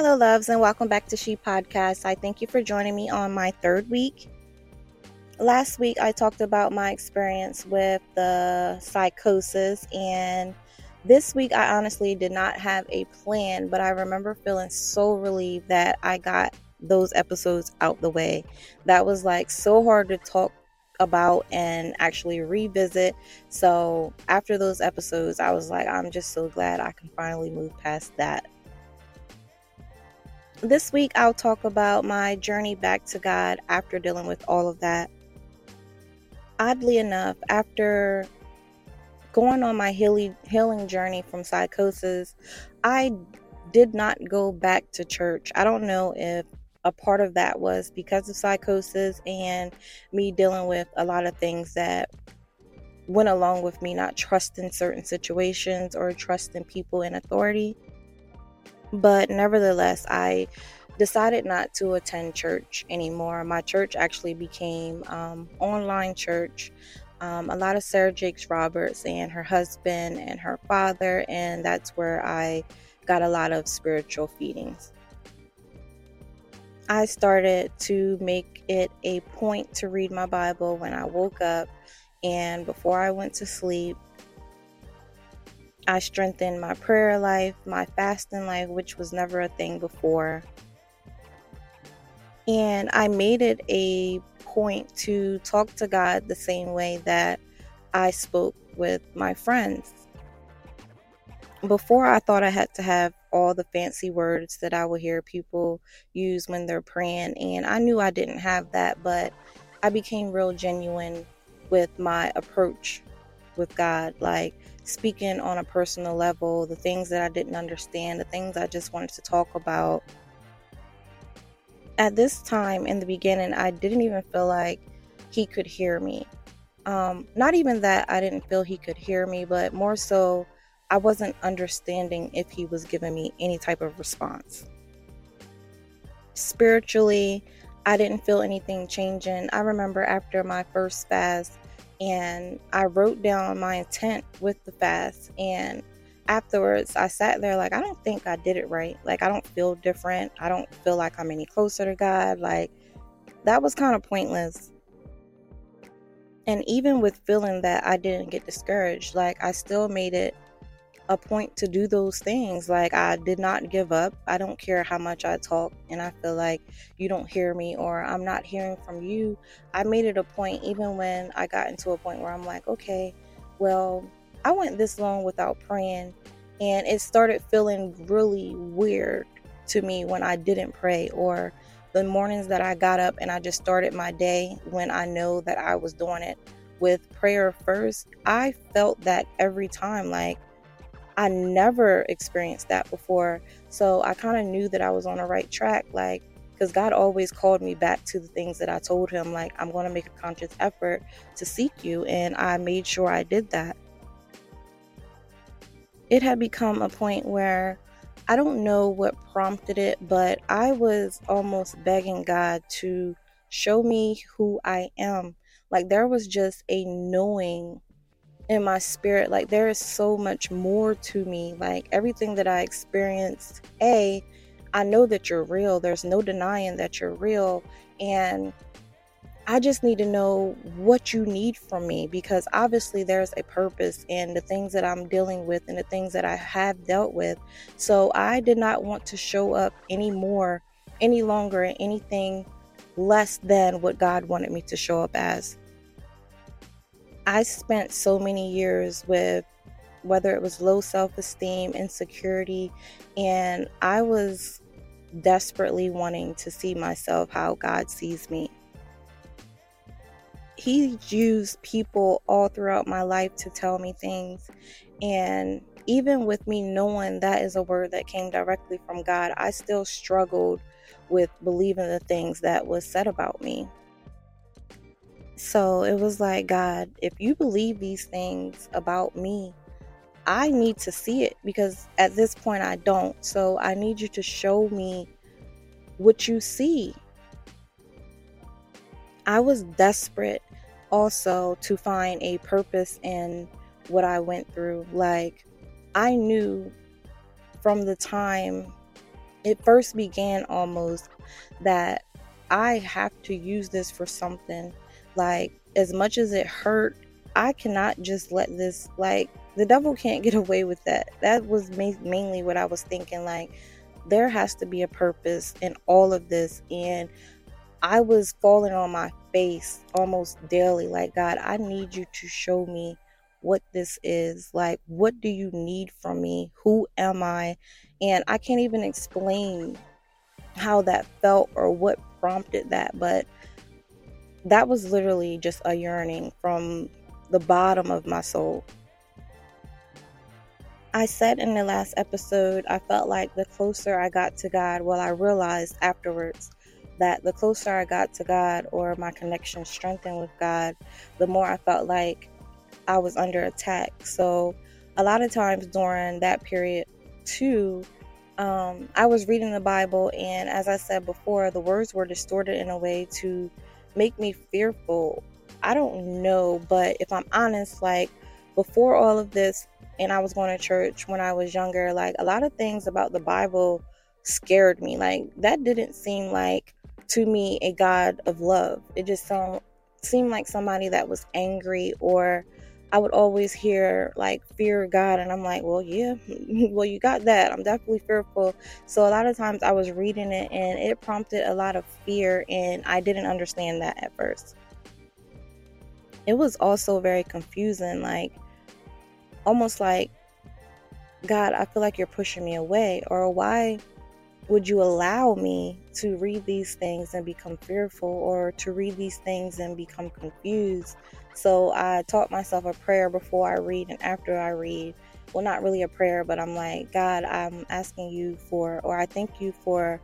Hello, loves, and welcome back to She Podcast. I thank you for joining me on my third week. Last week, I talked about my experience with the psychosis, and this week, I honestly did not have a plan, but I remember feeling so relieved that I got those episodes out the way. That was like so hard to talk about and actually revisit. So, after those episodes, I was like, I'm just so glad I can finally move past that. This week, I'll talk about my journey back to God after dealing with all of that. Oddly enough, after going on my healing journey from psychosis, I did not go back to church. I don't know if a part of that was because of psychosis and me dealing with a lot of things that went along with me not trusting certain situations or trusting people in authority. But nevertheless, I decided not to attend church anymore. My church actually became um, online church. Um, a lot of Sarah Jakes Roberts and her husband and her father, and that's where I got a lot of spiritual feedings. I started to make it a point to read my Bible when I woke up and before I went to sleep. I strengthened my prayer life, my fasting life, which was never a thing before. And I made it a point to talk to God the same way that I spoke with my friends. Before, I thought I had to have all the fancy words that I would hear people use when they're praying, and I knew I didn't have that, but I became real genuine with my approach with God, like speaking on a personal level, the things that I didn't understand, the things I just wanted to talk about. At this time in the beginning, I didn't even feel like he could hear me. Um, not even that I didn't feel he could hear me, but more so I wasn't understanding if he was giving me any type of response. Spiritually, I didn't feel anything changing. I remember after my first fast, and I wrote down my intent with the fast, and afterwards, I sat there like, I don't think I did it right. Like, I don't feel different. I don't feel like I'm any closer to God. Like, that was kind of pointless. And even with feeling that I didn't get discouraged, like, I still made it a point to do those things. Like I did not give up. I don't care how much I talk and I feel like you don't hear me or I'm not hearing from you. I made it a point even when I got into a point where I'm like, okay, well, I went this long without praying and it started feeling really weird to me when I didn't pray or the mornings that I got up and I just started my day when I know that I was doing it with prayer first. I felt that every time like I never experienced that before. So I kind of knew that I was on the right track. Like, because God always called me back to the things that I told Him, like, I'm going to make a conscious effort to seek you. And I made sure I did that. It had become a point where I don't know what prompted it, but I was almost begging God to show me who I am. Like, there was just a knowing in my spirit like there is so much more to me. Like everything that i experienced a i know that you're real. There's no denying that you're real. And i just need to know what you need from me because obviously there's a purpose in the things that i'm dealing with and the things that i have dealt with. So i did not want to show up anymore any longer in anything less than what god wanted me to show up as I spent so many years with whether it was low self esteem, insecurity, and I was desperately wanting to see myself how God sees me. He used people all throughout my life to tell me things, and even with me knowing that is a word that came directly from God, I still struggled with believing the things that was said about me. So it was like, God, if you believe these things about me, I need to see it because at this point I don't. So I need you to show me what you see. I was desperate also to find a purpose in what I went through. Like, I knew from the time it first began almost that I have to use this for something. Like, as much as it hurt, I cannot just let this, like, the devil can't get away with that. That was ma- mainly what I was thinking. Like, there has to be a purpose in all of this. And I was falling on my face almost daily. Like, God, I need you to show me what this is. Like, what do you need from me? Who am I? And I can't even explain how that felt or what prompted that, but that was literally just a yearning from the bottom of my soul. I said in the last episode, I felt like the closer I got to God, well, I realized afterwards that the closer I got to God or my connection strengthened with God, the more I felt like I was under attack. So, a lot of times during that period, too, um, I was reading the Bible, and as I said before, the words were distorted in a way to make me fearful. I don't know, but if I'm honest, like before all of this, and I was going to church when I was younger, like a lot of things about the Bible scared me. Like that didn't seem like to me a God of love. It just sound, seemed like somebody that was angry or I would always hear like fear God, and I'm like, well, yeah, well, you got that. I'm definitely fearful. So a lot of times I was reading it, and it prompted a lot of fear, and I didn't understand that at first. It was also very confusing, like almost like, God, I feel like you're pushing me away, or why would you allow me to read these things and become fearful, or to read these things and become confused? So I taught myself a prayer before I read and after I read. Well, not really a prayer, but I'm like, God, I'm asking you for, or I thank you for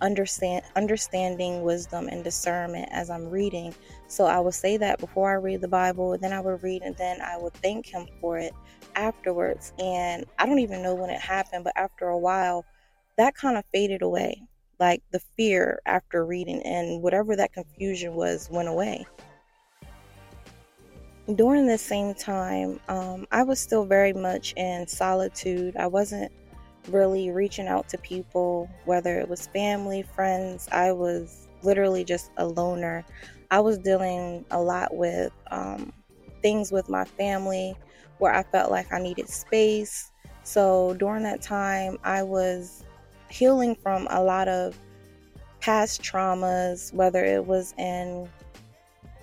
understand understanding wisdom and discernment as I'm reading. So I would say that before I read the Bible, then I would read and then I would thank him for it afterwards. And I don't even know when it happened, but after a while, that kind of faded away. Like the fear after reading and whatever that confusion was went away during the same time, um, I was still very much in solitude. I wasn't really reaching out to people, whether it was family, friends. I was literally just a loner. I was dealing a lot with um, things with my family where I felt like I needed space. So during that time, I was healing from a lot of past traumas, whether it was in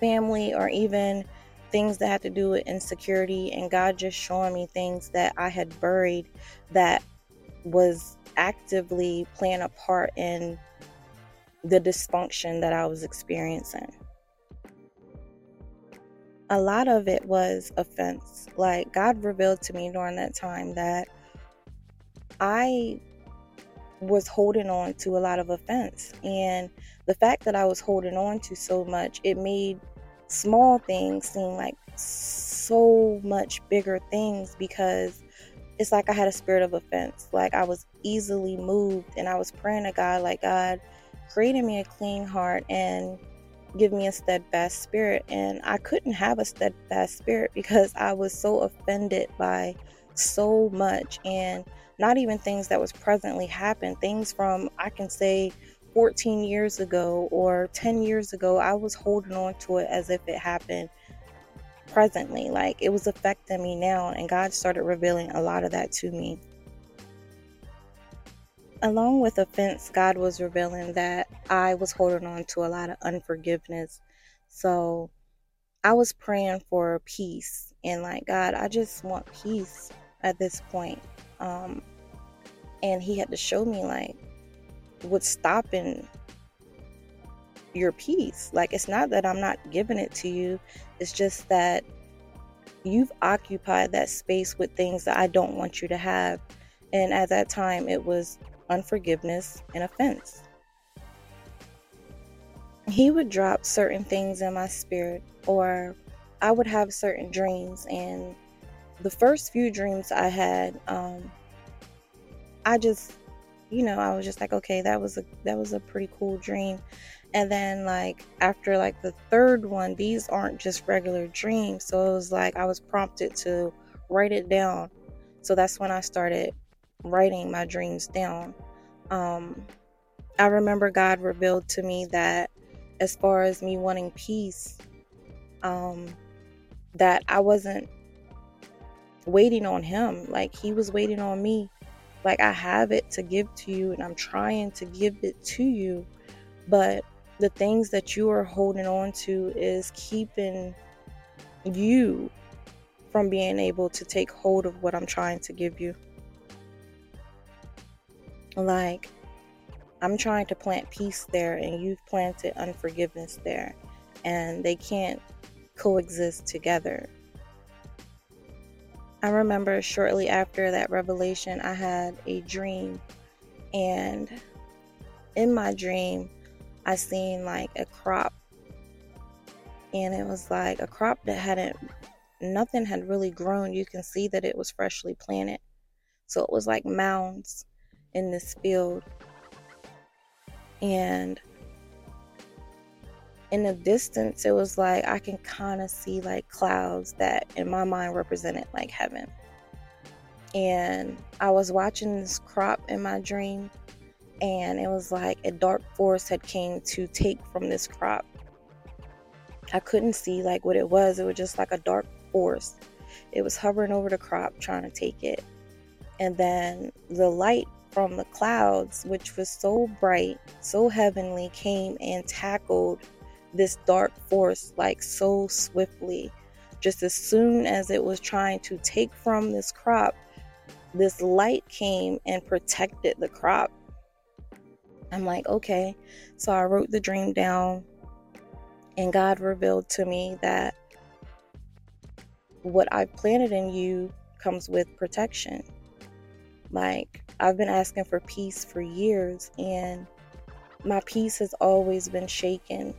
family or even things that had to do with insecurity and God just showing me things that I had buried that was actively playing a part in the dysfunction that I was experiencing. A lot of it was offense. Like God revealed to me during that time that I was holding on to a lot of offense. And the fact that I was holding on to so much, it made small things seem like so much bigger things because it's like I had a spirit of offense. Like I was easily moved and I was praying to God, like, God, create in me a clean heart and give me a steadfast spirit. And I couldn't have a steadfast spirit because I was so offended by so much and not even things that was presently happen, things from I can say 14 years ago or 10 years ago, I was holding on to it as if it happened presently. Like it was affecting me now, and God started revealing a lot of that to me. Along with offense, God was revealing that I was holding on to a lot of unforgiveness. So I was praying for peace and like, God, I just want peace at this point. Um, and He had to show me, like, what's stopping your peace. Like, it's not that I'm not giving it to you, it's just that you've occupied that space with things that I don't want you to have. And at that time, it was unforgiveness and offense. He would drop certain things in my spirit, or I would have certain dreams. And the first few dreams I had, um, I just you know, I was just like, okay, that was a that was a pretty cool dream. And then like after like the third one, these aren't just regular dreams. So it was like I was prompted to write it down. So that's when I started writing my dreams down. Um, I remember God revealed to me that as far as me wanting peace, um, that I wasn't waiting on Him. Like He was waiting on me. Like I have it to give to you, and I'm trying to give it to you. But the things that you are holding on to is keeping you from being able to take hold of what I'm trying to give you. Like, I'm trying to plant peace there, and you've planted unforgiveness there, and they can't coexist together. I remember shortly after that revelation, I had a dream, and in my dream, I seen like a crop, and it was like a crop that hadn't, nothing had really grown. You can see that it was freshly planted. So it was like mounds in this field. And in the distance, it was like I can kind of see like clouds that in my mind represented like heaven. And I was watching this crop in my dream, and it was like a dark force had came to take from this crop. I couldn't see like what it was. It was just like a dark force. It was hovering over the crop trying to take it. And then the light from the clouds, which was so bright, so heavenly, came and tackled this dark force like so swiftly. Just as soon as it was trying to take from this crop, this light came and protected the crop. I'm like, okay. So I wrote the dream down, and God revealed to me that what I planted in you comes with protection. Like, I've been asking for peace for years, and my peace has always been shaken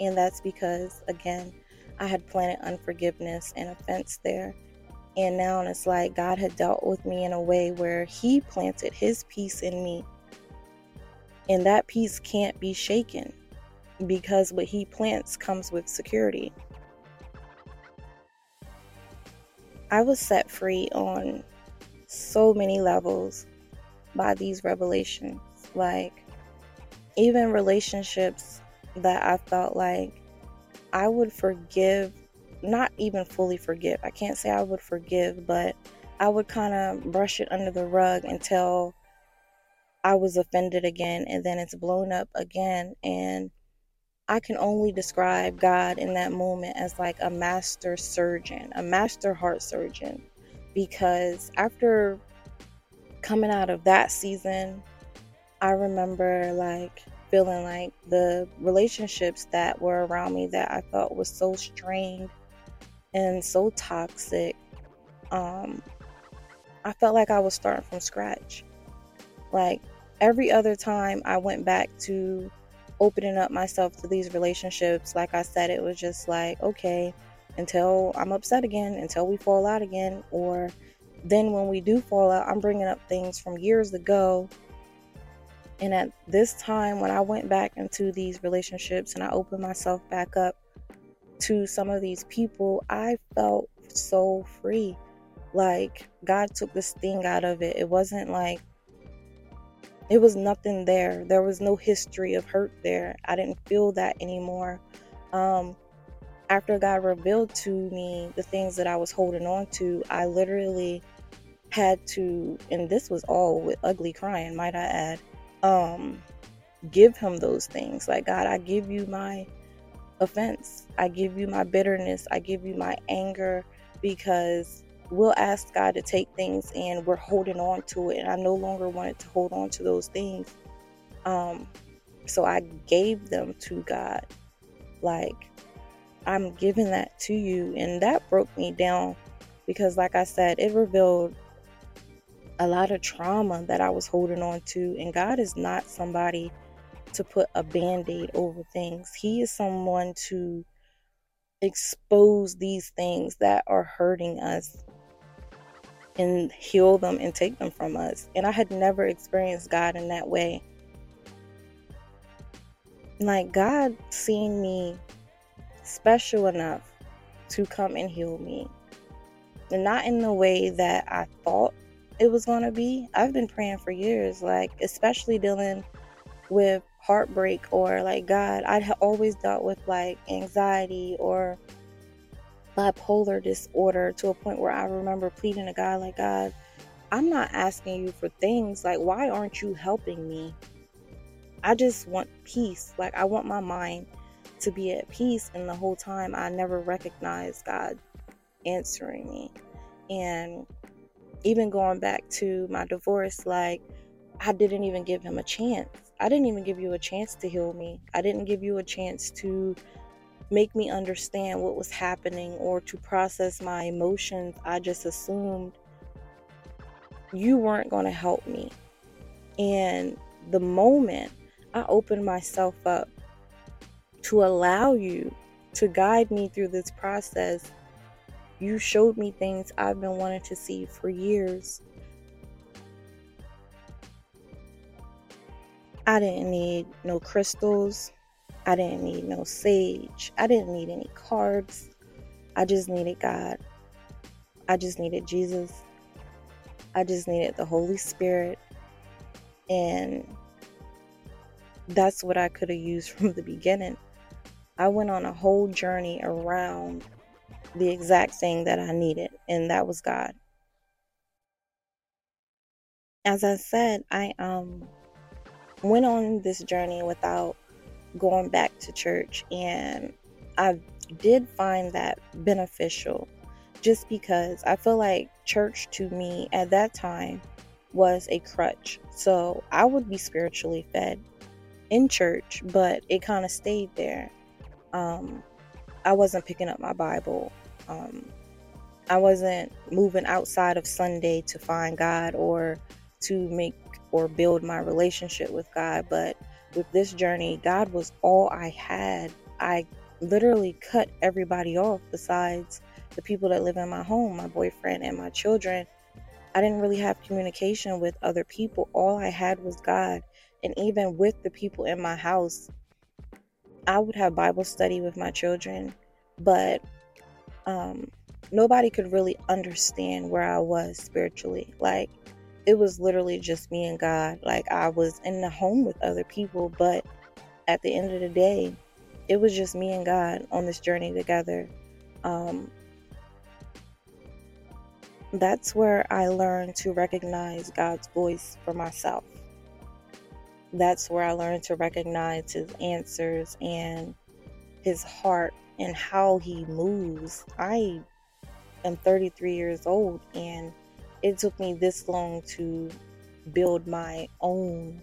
and that's because, again, I had planted unforgiveness and offense there. And now it's like God had dealt with me in a way where He planted His peace in me. And that peace can't be shaken because what He plants comes with security. I was set free on so many levels by these revelations. Like, even relationships that I felt like I would forgive, not even fully forgive. I can't say I would forgive, but I would kind of brush it under the rug until I was offended again and then it's blown up again. And I can only describe God in that moment as like a master surgeon, a master heart surgeon. Because after coming out of that season, I remember like feeling like the relationships that were around me that I thought was so strained and so toxic. Um, I felt like I was starting from scratch. Like every other time I went back to opening up myself to these relationships, like I said, it was just like, okay, until I'm upset again, until we fall out again, or then when we do fall out, I'm bringing up things from years ago and at this time, when I went back into these relationships and I opened myself back up to some of these people, I felt so free. Like God took the sting out of it. It wasn't like it was nothing there. There was no history of hurt there. I didn't feel that anymore. Um, after God revealed to me the things that I was holding on to, I literally had to, and this was all with ugly crying, might I add um give him those things. Like god i give you my offense. I give you my bitterness. I give you my anger because we'll ask god to take things and we're holding on to it. And i no longer wanted to hold on to those things. Um so i gave them to god. Like i'm giving that to you. And that broke me down because like i said it revealed a lot of trauma that I was holding on to. And God is not somebody to put a band aid over things, He is someone to expose these things that are hurting us and heal them and take them from us. And I had never experienced God in that way. Like, God seeing me special enough to come and heal me. And not in the way that I thought it was going to be. I've been praying for years, like, especially dealing with heartbreak or like God. I'd always dealt with like anxiety or bipolar disorder to a point where I remember pleading to God, like, God, I'm not asking you for things. Like, why aren't you helping me? I just want peace. Like, I want my mind to be at peace. And the whole time, I never recognized God answering me. And even going back to my divorce, like, I didn't even give him a chance. I didn't even give you a chance to heal me. I didn't give you a chance to make me understand what was happening or to process my emotions. I just assumed you weren't going to help me. And the moment I opened myself up to allow you to guide me through this process, you showed me things I've been wanting to see for years. I didn't need no crystals. I didn't need no sage. I didn't need any carbs. I just needed God. I just needed Jesus. I just needed the Holy Spirit. And that's what I could have used from the beginning. I went on a whole journey around the exact thing that I needed, and that was God. As I said, I um went on this journey without going back to church, and I did find that beneficial just because I feel like church to me at that time was a crutch. So I would be spiritually fed in church, but it kind of stayed there. Um, I wasn't picking up my Bible. Um, I wasn't moving outside of Sunday to find God or to make or build my relationship with God. But with this journey, God was all I had. I literally cut everybody off besides the people that live in my home, my boyfriend, and my children. I didn't really have communication with other people. All I had was God. And even with the people in my house, I would have Bible study with my children, but um, nobody could really understand where I was spiritually. Like, it was literally just me and God. Like, I was in the home with other people, but at the end of the day, it was just me and God on this journey together. Um, that's where I learned to recognize God's voice for myself. That's where I learned to recognize His answers and His heart and how He moves. I am 33 years old and it took me this long to build my own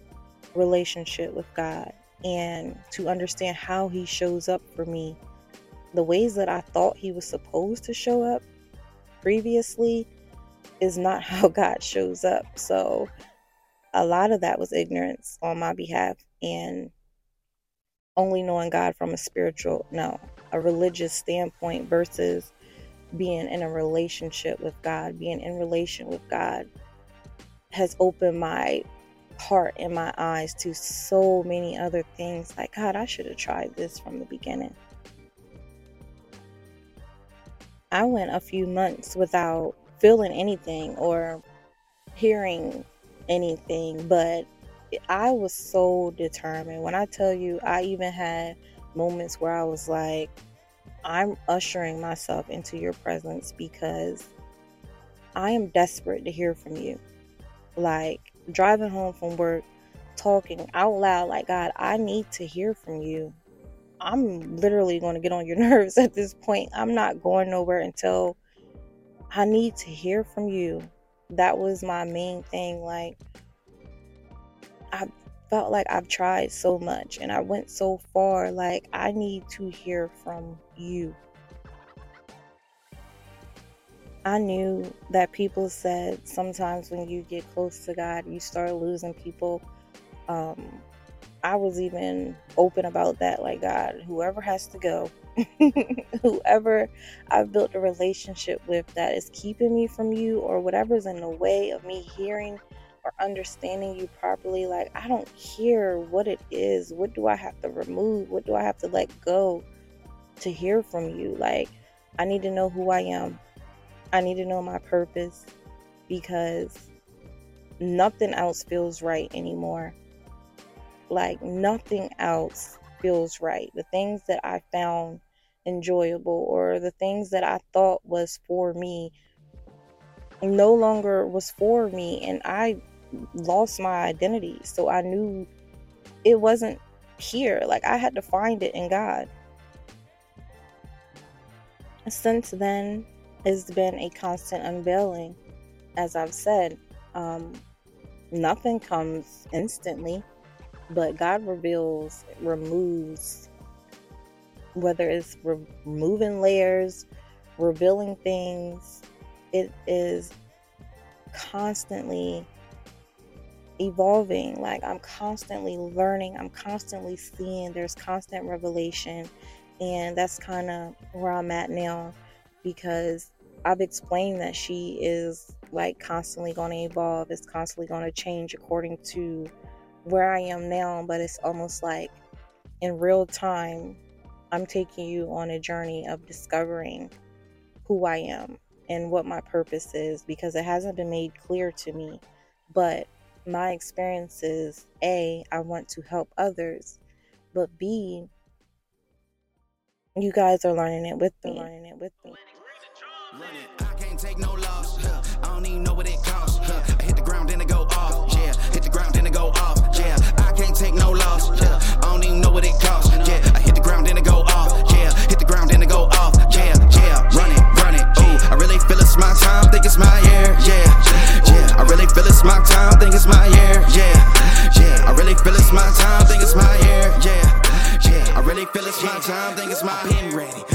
relationship with God and to understand how He shows up for me. The ways that I thought He was supposed to show up previously is not how God shows up. So a lot of that was ignorance on my behalf and only knowing God from a spiritual, no, a religious standpoint versus being in a relationship with God, being in relation with God has opened my heart and my eyes to so many other things. Like, God, I should have tried this from the beginning. I went a few months without feeling anything or hearing anything, but I was so determined. When I tell you, I even had moments where I was like, I'm ushering myself into your presence because I am desperate to hear from you. Like driving home from work, talking out loud, like, God, I need to hear from you. I'm literally going to get on your nerves at this point. I'm not going nowhere until I need to hear from you. That was my main thing. Like, I felt like I've tried so much and I went so far. Like, I need to hear from you. I knew that people said sometimes when you get close to God, you start losing people. Um, I was even open about that. Like, God, whoever has to go, whoever I've built a relationship with that is keeping me from you or whatever's in the way of me hearing or understanding you properly, like, I don't care what it is. What do I have to remove? What do I have to let go to hear from you? Like, I need to know who I am. I need to know my purpose because nothing else feels right anymore. Like nothing else feels right. The things that I found enjoyable or the things that I thought was for me no longer was for me and I lost my identity. So I knew it wasn't here. Like I had to find it in God. Since then, it's been a constant unveiling. As I've said, um, nothing comes instantly, but God reveals, removes, whether it's removing layers, revealing things, it is constantly evolving. Like I'm constantly learning, I'm constantly seeing, there's constant revelation. And that's kind of where I'm at now because I've explained that she is like constantly going to evolve, it's constantly going to change according to where I am now. But it's almost like in real time, I'm taking you on a journey of discovering who I am and what my purpose is because it hasn't been made clear to me. But my experience is A, I want to help others, but B, you guys are learning it with me. Learning it with me. I can't take no loss. I don't even know what it costs. I hit the ground, then it go off. Yeah, hit the ground, then it go off. Yeah, I can't take no loss. I don't even know what it costs. Yeah, I hit the ground, then it go off. Yeah, hit the ground, then it go off. Yeah, yeah, run it, run it. Ooh, I really feel it's my time, think it's my year. Yeah, I really feel it's my time, think it's my year, yeah, yeah. I really feel it's my time, think it's my year, yeah, yeah. I really feel it's my time, think it's my pen ready.